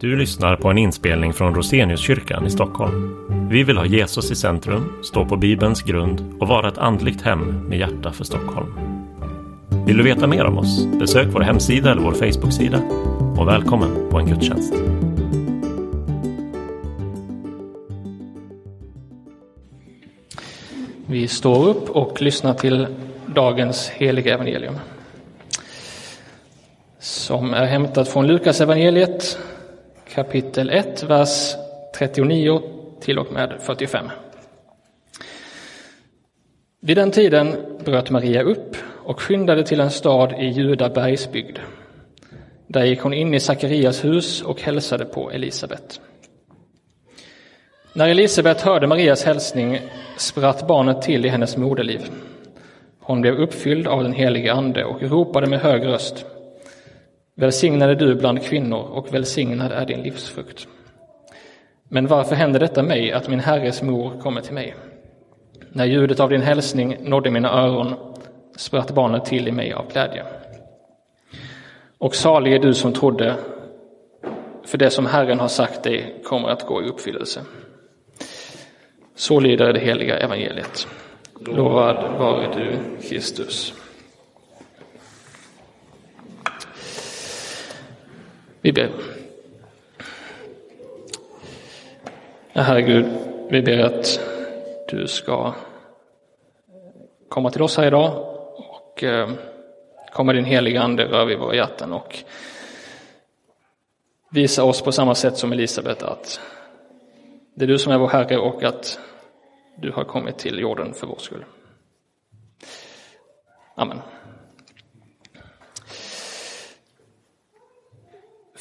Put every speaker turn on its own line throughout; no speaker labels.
Du lyssnar på en inspelning från Roseniuskyrkan i Stockholm. Vi vill ha Jesus i centrum, stå på Bibelns grund och vara ett andligt hem med hjärta för Stockholm. Vill du veta mer om oss? Besök vår hemsida eller vår Facebooksida. Och välkommen på en gudstjänst.
Vi står upp och lyssnar till dagens heliga evangelium. Som är hämtat från Lukas evangeliet kapitel 1, vers 39 till och med 45. Vid den tiden bröt Maria upp och skyndade till en stad i Juda bergsbygd. Där gick hon in i Sakarias hus och hälsade på Elisabet. När Elisabet hörde Marias hälsning spratt barnet till i hennes moderliv. Hon blev uppfylld av den helige Ande och ropade med hög röst. Välsignad är du bland kvinnor och välsignad är din livsfrukt. Men varför händer detta mig, att min herres mor kommer till mig? När ljudet av din hälsning nådde mina öron spratt barnet till i mig av glädje. Och salig är du som trodde, för det som Herren har sagt dig kommer att gå i uppfyllelse. Så lyder det heliga evangeliet. Lovad vare du, Kristus. Vi ber. Ja, Herre Gud, vi ber att du ska eh, komma till oss här idag och eh, komma din heliga Ande rör vid våra hjärtan och visa oss på samma sätt som Elisabet att det är du som är vår Herre och att du har kommit till jorden för vår skull. Amen.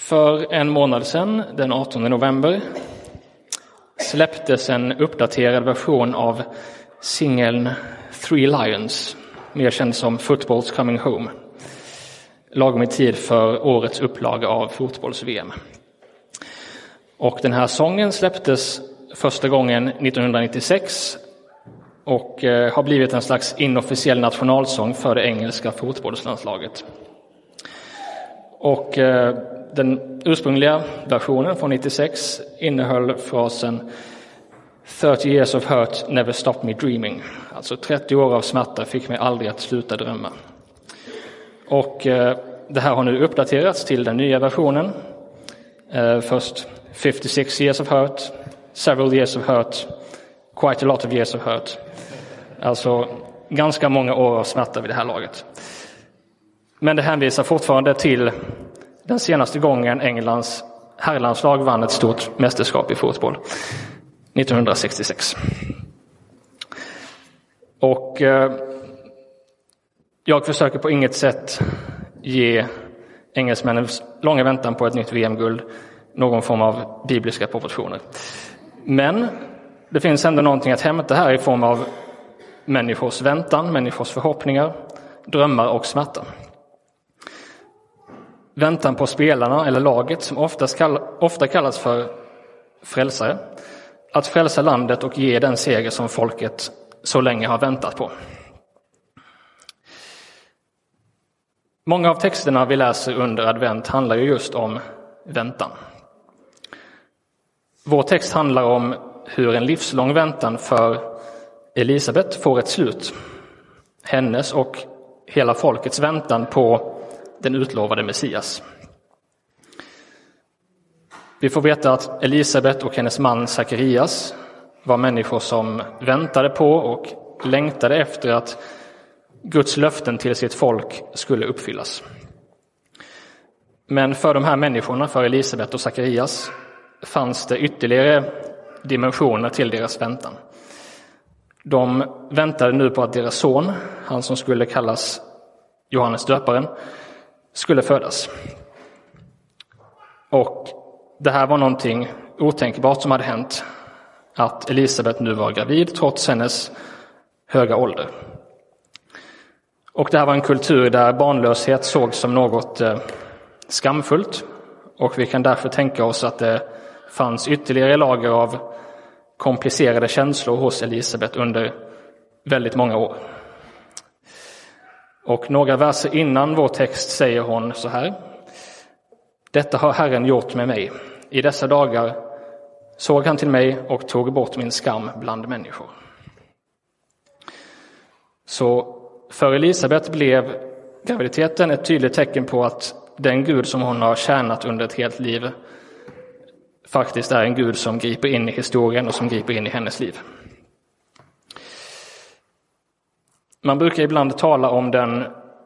För en månad sedan, den 18 november, släpptes en uppdaterad version av singeln Three Lions, mer känd som Football's Coming Home, lagom i tid för årets upplaga av fotbolls-VM. Och den här sången släpptes första gången 1996 och eh, har blivit en slags inofficiell nationalsång för det engelska fotbollslandslaget. Och eh, den ursprungliga versionen från 96 innehöll frasen 30 years of hurt never stopped me dreaming. Alltså 30 år av smärta fick mig aldrig att sluta drömma. Och eh, det här har nu uppdaterats till den nya versionen. Eh, först 56 years of hurt, several years of hurt, quite a lot of years of hurt. Alltså ganska många år av smärta vid det här laget. Men det hänvisar fortfarande till den senaste gången Englands herrlandslag vann ett stort mästerskap i fotboll, 1966. Och eh, jag försöker på inget sätt ge engelsmännens långa väntan på ett nytt VM-guld någon form av bibliska proportioner. Men det finns ändå någonting att hämta här i form av människors väntan, människors förhoppningar, drömmar och smärta. Väntan på spelarna eller laget som oftast kall, ofta kallas för frälsare. Att frälsa landet och ge den seger som folket så länge har väntat på. Många av texterna vi läser under advent handlar ju just om väntan. Vår text handlar om hur en livslång väntan för Elisabet får ett slut. Hennes och hela folkets väntan på den utlovade Messias. Vi får veta att Elisabet och hennes man Sakarias var människor som väntade på och längtade efter att Guds löften till sitt folk skulle uppfyllas. Men för de här människorna, för Elisabet och Sakarias, fanns det ytterligare dimensioner till deras väntan. De väntade nu på att deras son, han som skulle kallas Johannes döparen, skulle födas. Och det här var någonting otänkbart som hade hänt, att Elisabet nu var gravid trots hennes höga ålder. Och det här var en kultur där barnlöshet sågs som något eh, skamfullt och vi kan därför tänka oss att det fanns ytterligare lager av komplicerade känslor hos Elisabet under väldigt många år. Och några verser innan vår text säger hon så här. Detta har Herren gjort med mig. i dessa dagar såg han till mig och tog bort min skam bland människor. Så för Elisabet blev graviditeten ett tydligt tecken på att den Gud som hon har tjänat under ett helt liv faktiskt är en Gud som griper in i historien och som griper in i hennes liv. Man brukar ibland tala om den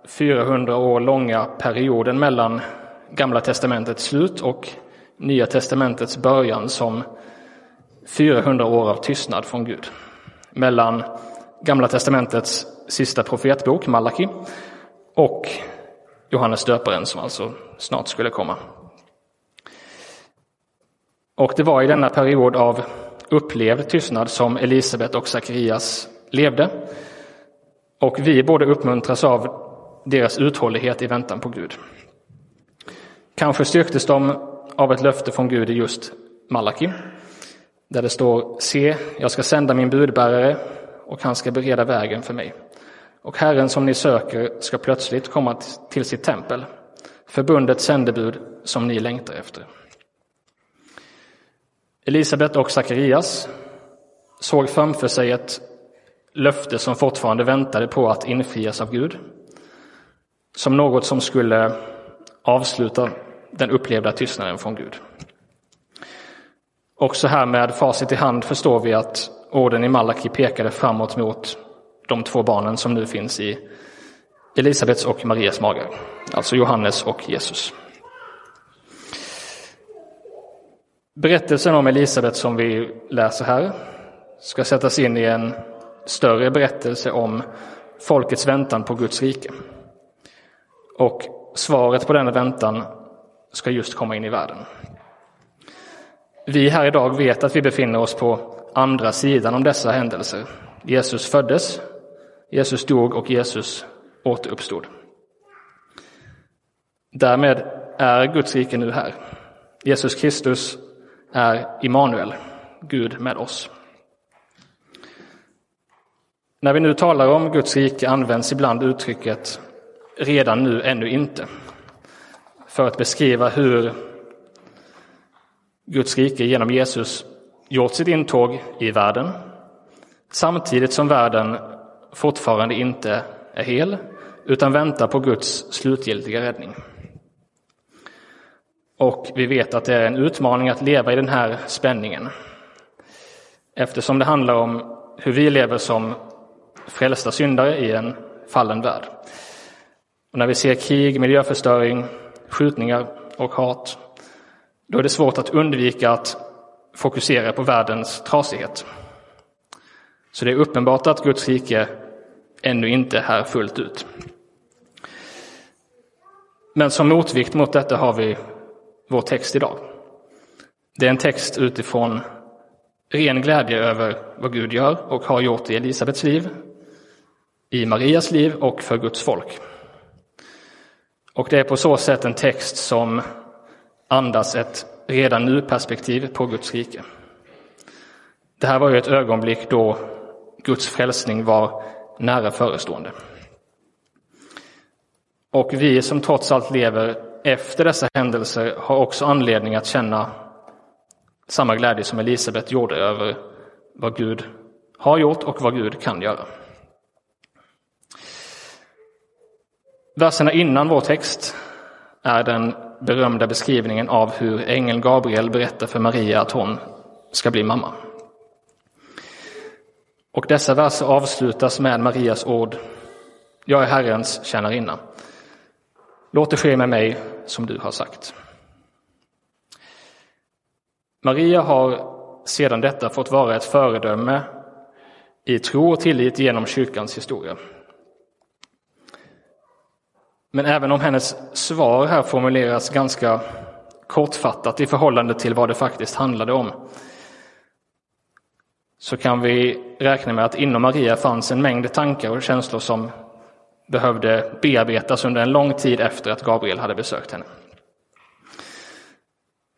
400 år långa perioden mellan Gamla testamentets slut och Nya testamentets början som 400 år av tystnad från Gud. Mellan Gamla testamentets sista profetbok, Malaki, och Johannes döparen som alltså snart skulle komma. Och det var i denna period av upplevd tystnad som Elisabet och Sakarias levde. Och vi borde uppmuntras av deras uthållighet i väntan på Gud. Kanske styrktes de av ett löfte från Gud i just Malaki, där det står Se, jag ska sända min budbärare och han ska bereda vägen för mig. Och Herren som ni söker ska plötsligt komma till sitt tempel, förbundets sändebud som ni längtar efter. Elisabet och Sakarias såg framför sig ett löfte som fortfarande väntade på att infrias av Gud, som något som skulle avsluta den upplevda tystnaden från Gud. Också här med facit i hand förstår vi att orden i Malaki pekade framåt mot de två barnen som nu finns i Elisabets och Marias magar, alltså Johannes och Jesus. Berättelsen om Elisabet som vi läser här ska sättas in i en större berättelse om folkets väntan på Guds rike. Och svaret på denna väntan ska just komma in i världen. Vi här idag vet att vi befinner oss på andra sidan om dessa händelser. Jesus föddes, Jesus dog och Jesus återuppstod. Därmed är Guds rike nu här. Jesus Kristus är Immanuel, Gud med oss. När vi nu talar om Guds rike används ibland uttrycket redan nu, ännu inte för att beskriva hur Guds rike genom Jesus gjort sitt intåg i världen samtidigt som världen fortfarande inte är hel utan väntar på Guds slutgiltiga räddning. Och vi vet att det är en utmaning att leva i den här spänningen eftersom det handlar om hur vi lever som frälsta syndare i en fallen värld. Och när vi ser krig, miljöförstöring, skjutningar och hat, då är det svårt att undvika att fokusera på världens trasighet. Så det är uppenbart att Guds rike ännu inte är här fullt ut. Men som motvikt mot detta har vi vår text idag. Det är en text utifrån ren glädje över vad Gud gör och har gjort i Elisabets liv, i Marias liv och för Guds folk. Och det är på så sätt en text som andas ett redan nu-perspektiv på Guds rike. Det här var ju ett ögonblick då Guds frälsning var nära förestående. Och vi som trots allt lever efter dessa händelser har också anledning att känna samma glädje som Elisabet gjorde över vad Gud har gjort och vad Gud kan göra. Verserna innan vår text är den berömda beskrivningen av hur ängeln Gabriel berättar för Maria att hon ska bli mamma. Och dessa verser avslutas med Marias ord Jag är Herrens tjänarinna. Låt det ske med mig som du har sagt. Maria har sedan detta fått vara ett föredöme i tro och tillit genom kyrkans historia. Men även om hennes svar här formuleras ganska kortfattat i förhållande till vad det faktiskt handlade om så kan vi räkna med att inom Maria fanns en mängd tankar och känslor som behövde bearbetas under en lång tid efter att Gabriel hade besökt henne.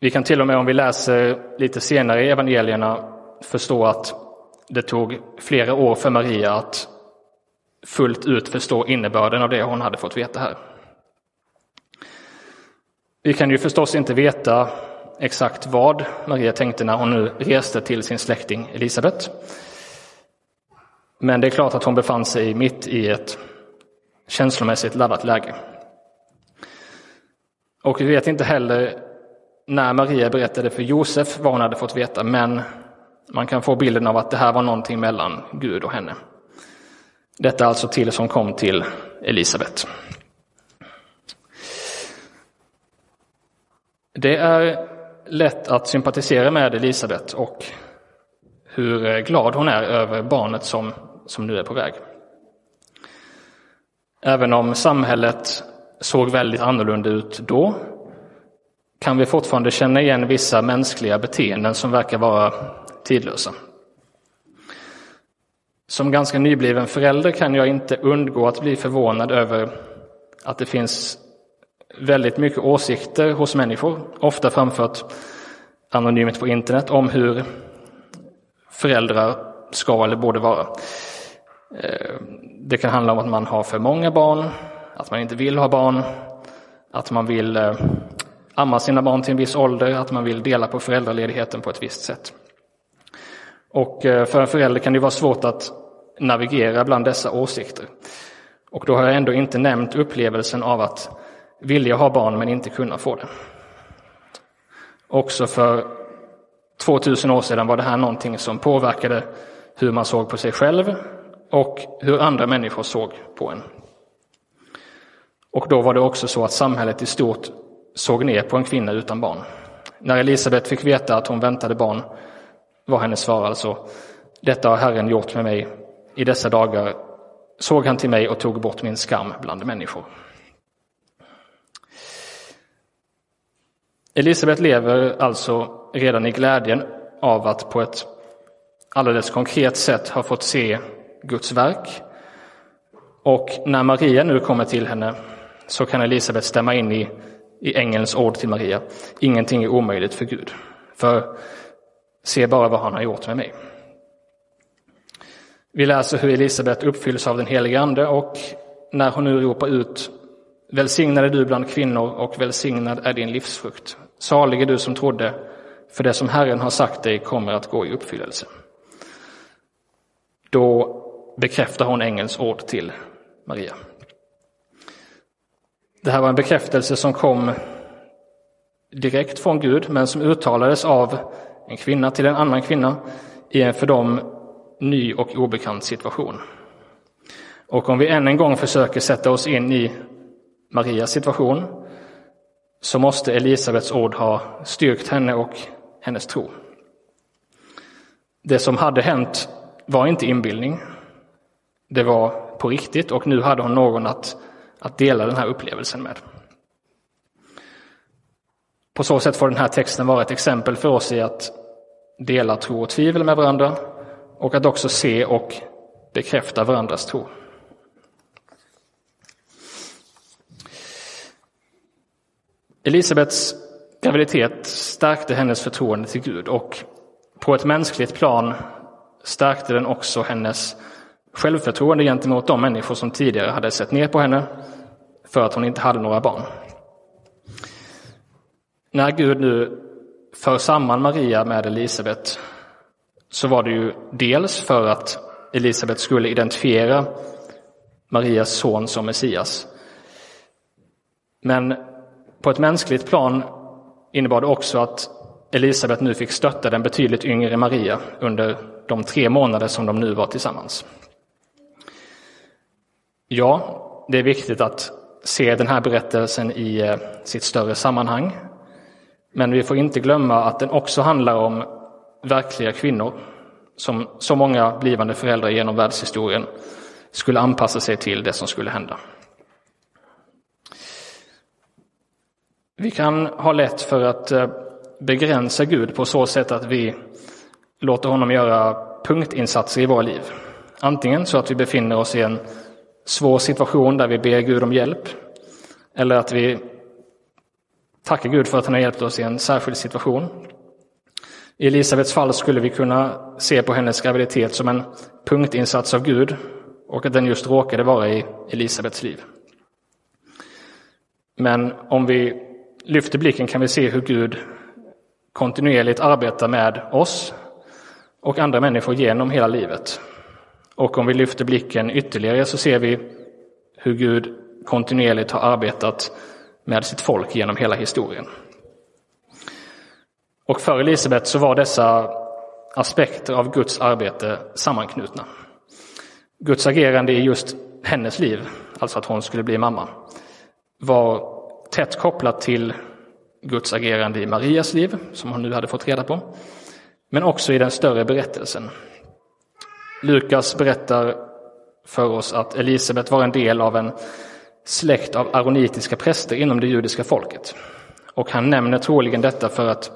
Vi kan till och med om vi läser lite senare i evangelierna förstå att det tog flera år för Maria att fullt ut förstå innebörden av det hon hade fått veta här. Vi kan ju förstås inte veta exakt vad Maria tänkte när hon nu reste till sin släkting Elisabet. Men det är klart att hon befann sig mitt i ett känslomässigt laddat läge. Och vi vet inte heller när Maria berättade för Josef vad hon hade fått veta, men man kan få bilden av att det här var någonting mellan Gud och henne. Detta alltså till som kom till Elisabet. Det är lätt att sympatisera med Elisabet och hur glad hon är över barnet som, som nu är på väg. Även om samhället såg väldigt annorlunda ut då kan vi fortfarande känna igen vissa mänskliga beteenden som verkar vara tidlösa. Som ganska nybliven förälder kan jag inte undgå att bli förvånad över att det finns väldigt mycket åsikter hos människor, ofta framfört anonymt på internet, om hur föräldrar ska eller borde vara. Eh, det kan handla om att man har för många barn, att man inte vill ha barn, att man vill eh, amma sina barn till en viss ålder, att man vill dela på föräldraledigheten på ett visst sätt. Och eh, för en förälder kan det vara svårt att navigera bland dessa åsikter. Och då har jag ändå inte nämnt upplevelsen av att vilja ha barn men inte kunna få det. Också för 2000 år sedan var det här någonting som påverkade hur man såg på sig själv och hur andra människor såg på en. Och då var det också så att samhället i stort såg ner på en kvinna utan barn. När Elisabet fick veta att hon väntade barn var hennes svar alltså Detta har Herren gjort med mig. I dessa dagar såg han till mig och tog bort min skam bland människor. Elisabet lever alltså redan i glädjen av att på ett alldeles konkret sätt ha fått se Guds verk. Och när Maria nu kommer till henne så kan Elisabet stämma in i, i ängelns ord till Maria. Ingenting är omöjligt för Gud. För se bara vad han har gjort med mig. Vi läser hur Elisabet uppfylls av den helige Ande och när hon nu ropar ut Välsignad är du bland kvinnor och välsignad är din livsfrukt. Salig är du som trodde, för det som Herren har sagt dig kommer att gå i uppfyllelse. Då bekräftar hon ängelns ord till Maria. Det här var en bekräftelse som kom direkt från Gud, men som uttalades av en kvinna till en annan kvinna i en för dem ny och obekant situation. Och om vi än en gång försöker sätta oss in i Marias situation så måste Elisabets ord ha styrkt henne och hennes tro. Det som hade hänt var inte inbildning. Det var på riktigt och nu hade hon någon att, att dela den här upplevelsen med. På så sätt får den här texten vara ett exempel för oss i att dela tro och tvivel med varandra och att också se och bekräfta varandras tro. Elisabets graviditet stärkte hennes förtroende till Gud och på ett mänskligt plan stärkte den också hennes självförtroende gentemot de människor som tidigare hade sett ner på henne för att hon inte hade några barn. När Gud nu för samman Maria med Elisabet så var det ju dels för att Elisabet skulle identifiera Marias son som Messias. Men på ett mänskligt plan innebar det också att Elisabet nu fick stötta den betydligt yngre Maria under de tre månader som de nu var tillsammans. Ja, det är viktigt att se den här berättelsen i eh, sitt större sammanhang. Men vi får inte glömma att den också handlar om verkliga kvinnor som så många blivande föräldrar genom världshistorien skulle anpassa sig till det som skulle hända. Vi kan ha lätt för att eh, begränsa Gud på så sätt att vi låter honom göra punktinsatser i våra liv. Antingen så att vi befinner oss i en svår situation där vi ber Gud om hjälp, eller att vi tacka Gud för att han har hjälpt oss i en särskild situation. I Elisabets fall skulle vi kunna se på hennes graviditet som en punktinsats av Gud och att den just råkade vara i Elisabets liv. Men om vi lyfter blicken kan vi se hur Gud kontinuerligt arbetar med oss och andra människor genom hela livet. Och om vi lyfter blicken ytterligare så ser vi hur Gud kontinuerligt har arbetat med sitt folk genom hela historien. Och för Elisabet så var dessa aspekter av Guds arbete sammanknutna. Guds agerande i just hennes liv, alltså att hon skulle bli mamma, var tätt kopplat till Guds agerande i Marias liv, som hon nu hade fått reda på, men också i den större berättelsen. Lukas berättar för oss att Elisabet var en del av en släkt av aronitiska präster inom det judiska folket. Och han nämner troligen detta för att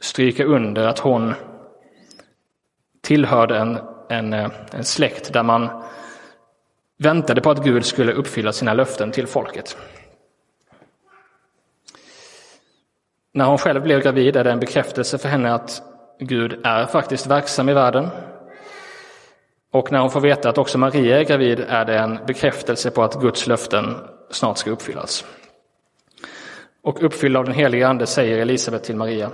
stryka under att hon tillhörde en, en, eh, en släkt där man väntade på att Gud skulle uppfylla sina löften till folket. När hon själv blev gravid är det en bekräftelse för henne att Gud är faktiskt verksam i världen. Och när hon får veta att också Maria är gravid är det en bekräftelse på att Guds löften snart ska uppfyllas. Och uppfylld av den helige Ande säger Elisabet till Maria,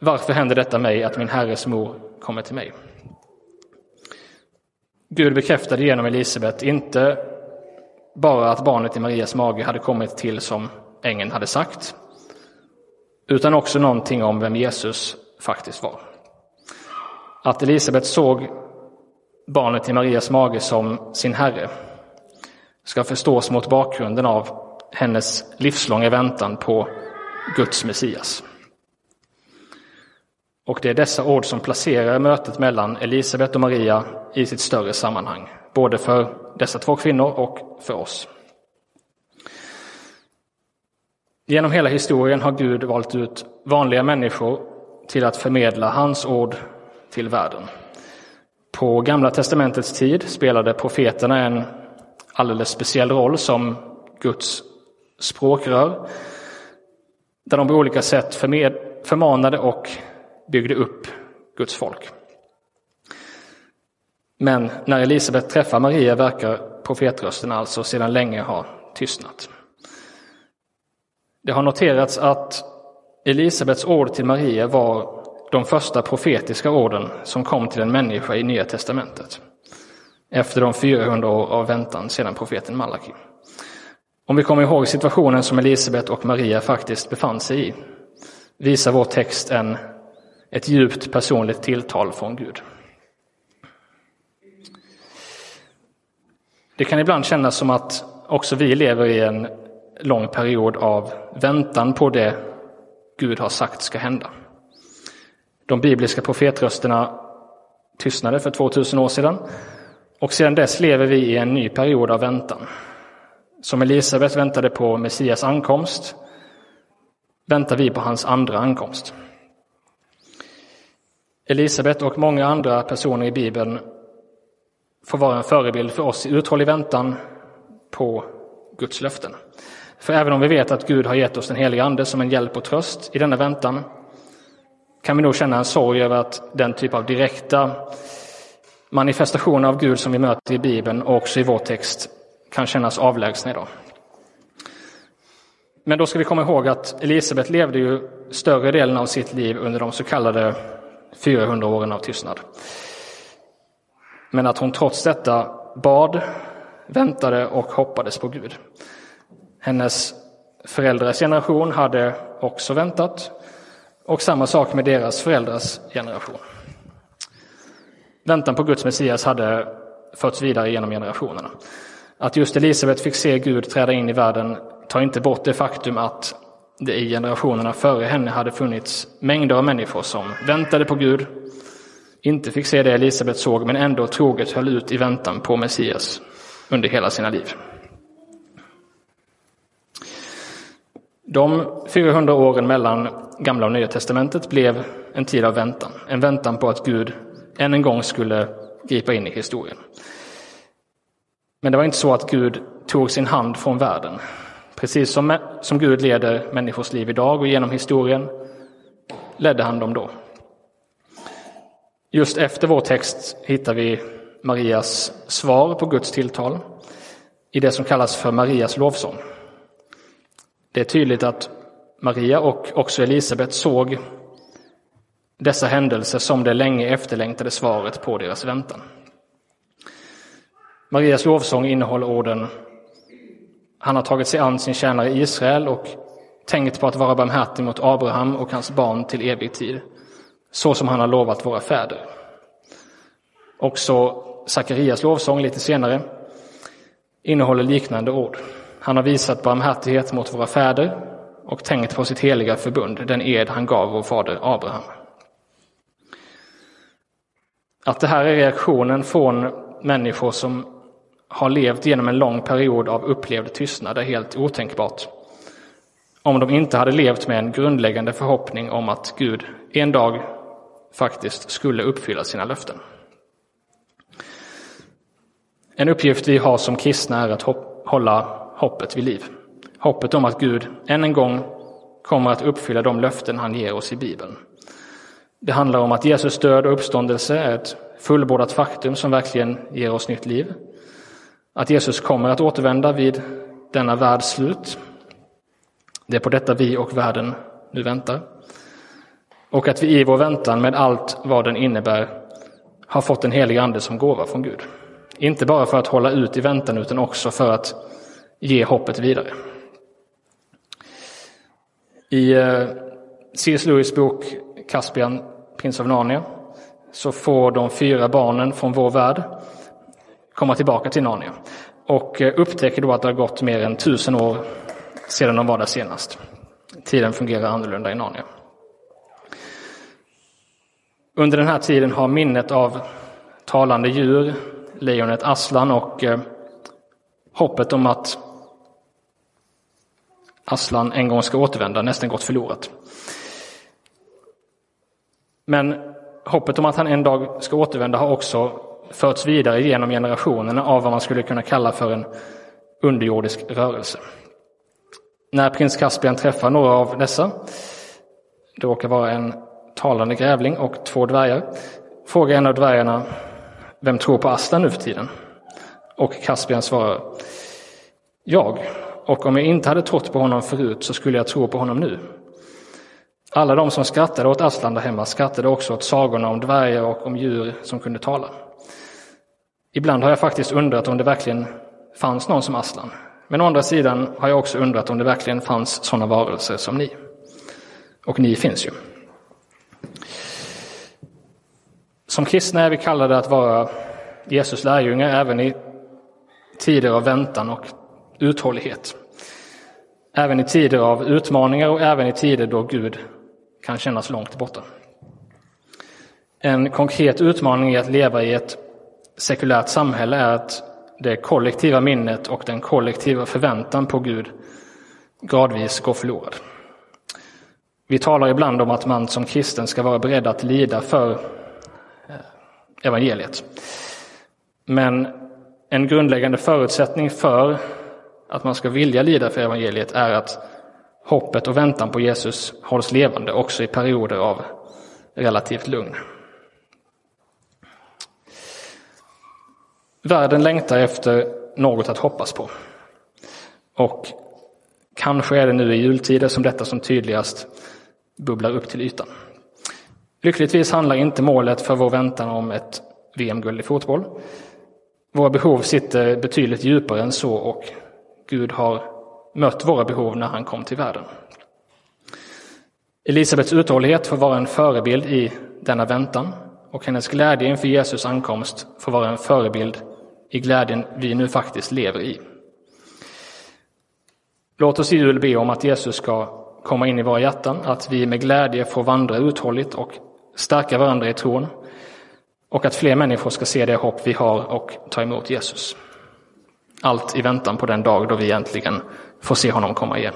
varför händer detta mig att min Herres mor kommer till mig? Gud bekräftade genom Elisabet inte bara att barnet i Marias mage hade kommit till som ängeln hade sagt, utan också någonting om vem Jesus faktiskt var. Att Elisabet såg barnet i Marias mage som sin Herre ska förstås mot bakgrunden av hennes livslånga väntan på Guds Messias. Och det är dessa ord som placerar mötet mellan Elisabet och Maria i sitt större sammanhang, både för dessa två kvinnor och för oss. Genom hela historien har Gud valt ut vanliga människor till att förmedla hans ord till världen. På Gamla testamentets tid spelade profeterna en alldeles speciell roll som Guds språkrör, där de på olika sätt förmanade och byggde upp Guds folk. Men när Elisabet träffar Maria verkar profetrösten alltså sedan länge ha tystnat. Det har noterats att Elisabets ord till Maria var de första profetiska orden som kom till en människa i Nya testamentet. Efter de 400 år av väntan sedan profeten Malaki. Om vi kommer ihåg situationen som Elisabet och Maria faktiskt befann sig i visar vår text en, ett djupt personligt tilltal från Gud. Det kan ibland kännas som att också vi lever i en lång period av väntan på det Gud har sagt ska hända. De bibliska profetrösterna tystnade för 2000 år sedan och sedan dess lever vi i en ny period av väntan. Som Elisabet väntade på Messias ankomst väntar vi på hans andra ankomst. Elisabet och många andra personer i Bibeln får vara en förebild för oss i uthållig väntan på Guds löften. För även om vi vet att Gud har gett oss den helige Ande som en hjälp och tröst i denna väntan kan vi nog känna en sorg över att den typ av direkta manifestationer av Gud som vi möter i Bibeln och också i vår text kan kännas avlägsna idag. Men då ska vi komma ihåg att Elisabet levde ju större delen av sitt liv under de så kallade 400 åren av tystnad. Men att hon trots detta bad, väntade och hoppades på Gud. Hennes föräldrars generation hade också väntat och samma sak med deras föräldrars generation. Väntan på Guds Messias hade förts vidare genom generationerna. Att just Elisabet fick se Gud träda in i världen tar inte bort det faktum att det i generationerna före henne hade funnits mängder av människor som väntade på Gud, inte fick se det Elisabet såg, men ändå troget höll ut i väntan på Messias under hela sina liv. De 400 åren mellan Gamla och Nya testamentet blev en tid av väntan, en väntan på att Gud än en gång skulle gripa in i historien. Men det var inte så att Gud tog sin hand från världen. Precis som, som Gud leder människors liv idag och genom historien ledde han dem då. Just efter vår text hittar vi Marias svar på Guds tilltal i det som kallas för Marias lovsång. Det är tydligt att Maria och också Elisabet såg dessa händelser som det länge efterlängtade svaret på deras väntan. Marias lovsång innehåller orden Han har tagit sig an sin tjänare Israel och tänkt på att vara barmhärtig mot Abraham och hans barn till evig tid, så som han har lovat våra fäder. Också Sakarias lovsång lite senare innehåller liknande ord. Han har visat barmhärtighet mot våra fäder och tänkt på sitt heliga förbund, den ed han gav vår fader Abraham. Att det här är reaktionen från människor som har levt genom en lång period av upplevd tystnad är helt otänkbart. Om de inte hade levt med en grundläggande förhoppning om att Gud en dag faktiskt skulle uppfylla sina löften. En uppgift vi har som kristna är att hålla hoppet vid liv. Hoppet om att Gud än en gång kommer att uppfylla de löften han ger oss i Bibeln. Det handlar om att Jesus död och uppståndelse är ett fullbordat faktum som verkligen ger oss nytt liv. Att Jesus kommer att återvända vid denna världs slut. Det är på detta vi och världen nu väntar. Och att vi i vår väntan med allt vad den innebär har fått en helig ande som gåva från Gud. Inte bara för att hålla ut i väntan utan också för att ge hoppet vidare. I eh, C.S. Lewis bok Caspian, prins av Narnia, så får de fyra barnen från vår värld komma tillbaka till Narnia och eh, upptäcker då att det har gått mer än tusen år sedan de var där senast. Tiden fungerar annorlunda i Narnia. Under den här tiden har minnet av talande djur, lejonet Aslan och eh, hoppet om att Aslan en gång ska återvända nästan gått förlorat. Men hoppet om att han en dag ska återvända har också förts vidare genom generationerna av vad man skulle kunna kalla för en underjordisk rörelse. När prins Caspian träffar några av dessa, det råkar vara en talande grävling och två dvärgar, frågar en av dvärgarna vem tror på Aslan nu för tiden? Och Caspian svarar jag, och om jag inte hade trott på honom förut så skulle jag tro på honom nu. Alla de som skrattade åt Aslan där hemma skrattade också åt sagorna om dvärgar och om djur som kunde tala. Ibland har jag faktiskt undrat om det verkligen fanns någon som Aslan. Men å andra sidan har jag också undrat om det verkligen fanns sådana varelser som ni. Och ni finns ju. Som kristna är vi kallade att vara Jesus lärjungar även i tider av väntan och uthållighet. Även i tider av utmaningar och även i tider då Gud kan kännas långt borta. En konkret utmaning i att leva i ett sekulärt samhälle är att det kollektiva minnet och den kollektiva förväntan på Gud gradvis går förlorad. Vi talar ibland om att man som kristen ska vara beredd att lida för eh, evangeliet. Men en grundläggande förutsättning för att man ska vilja lida för evangeliet är att hoppet och väntan på Jesus hålls levande också i perioder av relativt lugn. Världen längtar efter något att hoppas på. Och kanske är det nu i jultider som detta som tydligast bubblar upp till ytan. Lyckligtvis handlar inte målet för vår väntan om ett VM-guld i fotboll. Våra behov sitter betydligt djupare än så och Gud har mött våra behov när han kom till världen. Elisabets uthållighet får vara en förebild i denna väntan och hennes glädje inför Jesus ankomst får vara en förebild i glädjen vi nu faktiskt lever i. Låt oss i jul be om att Jesus ska komma in i våra hjärtan, att vi med glädje får vandra uthålligt och stärka varandra i tron och att fler människor ska se det hopp vi har och ta emot Jesus. Allt i väntan på den dag då vi äntligen får se honom komma igen.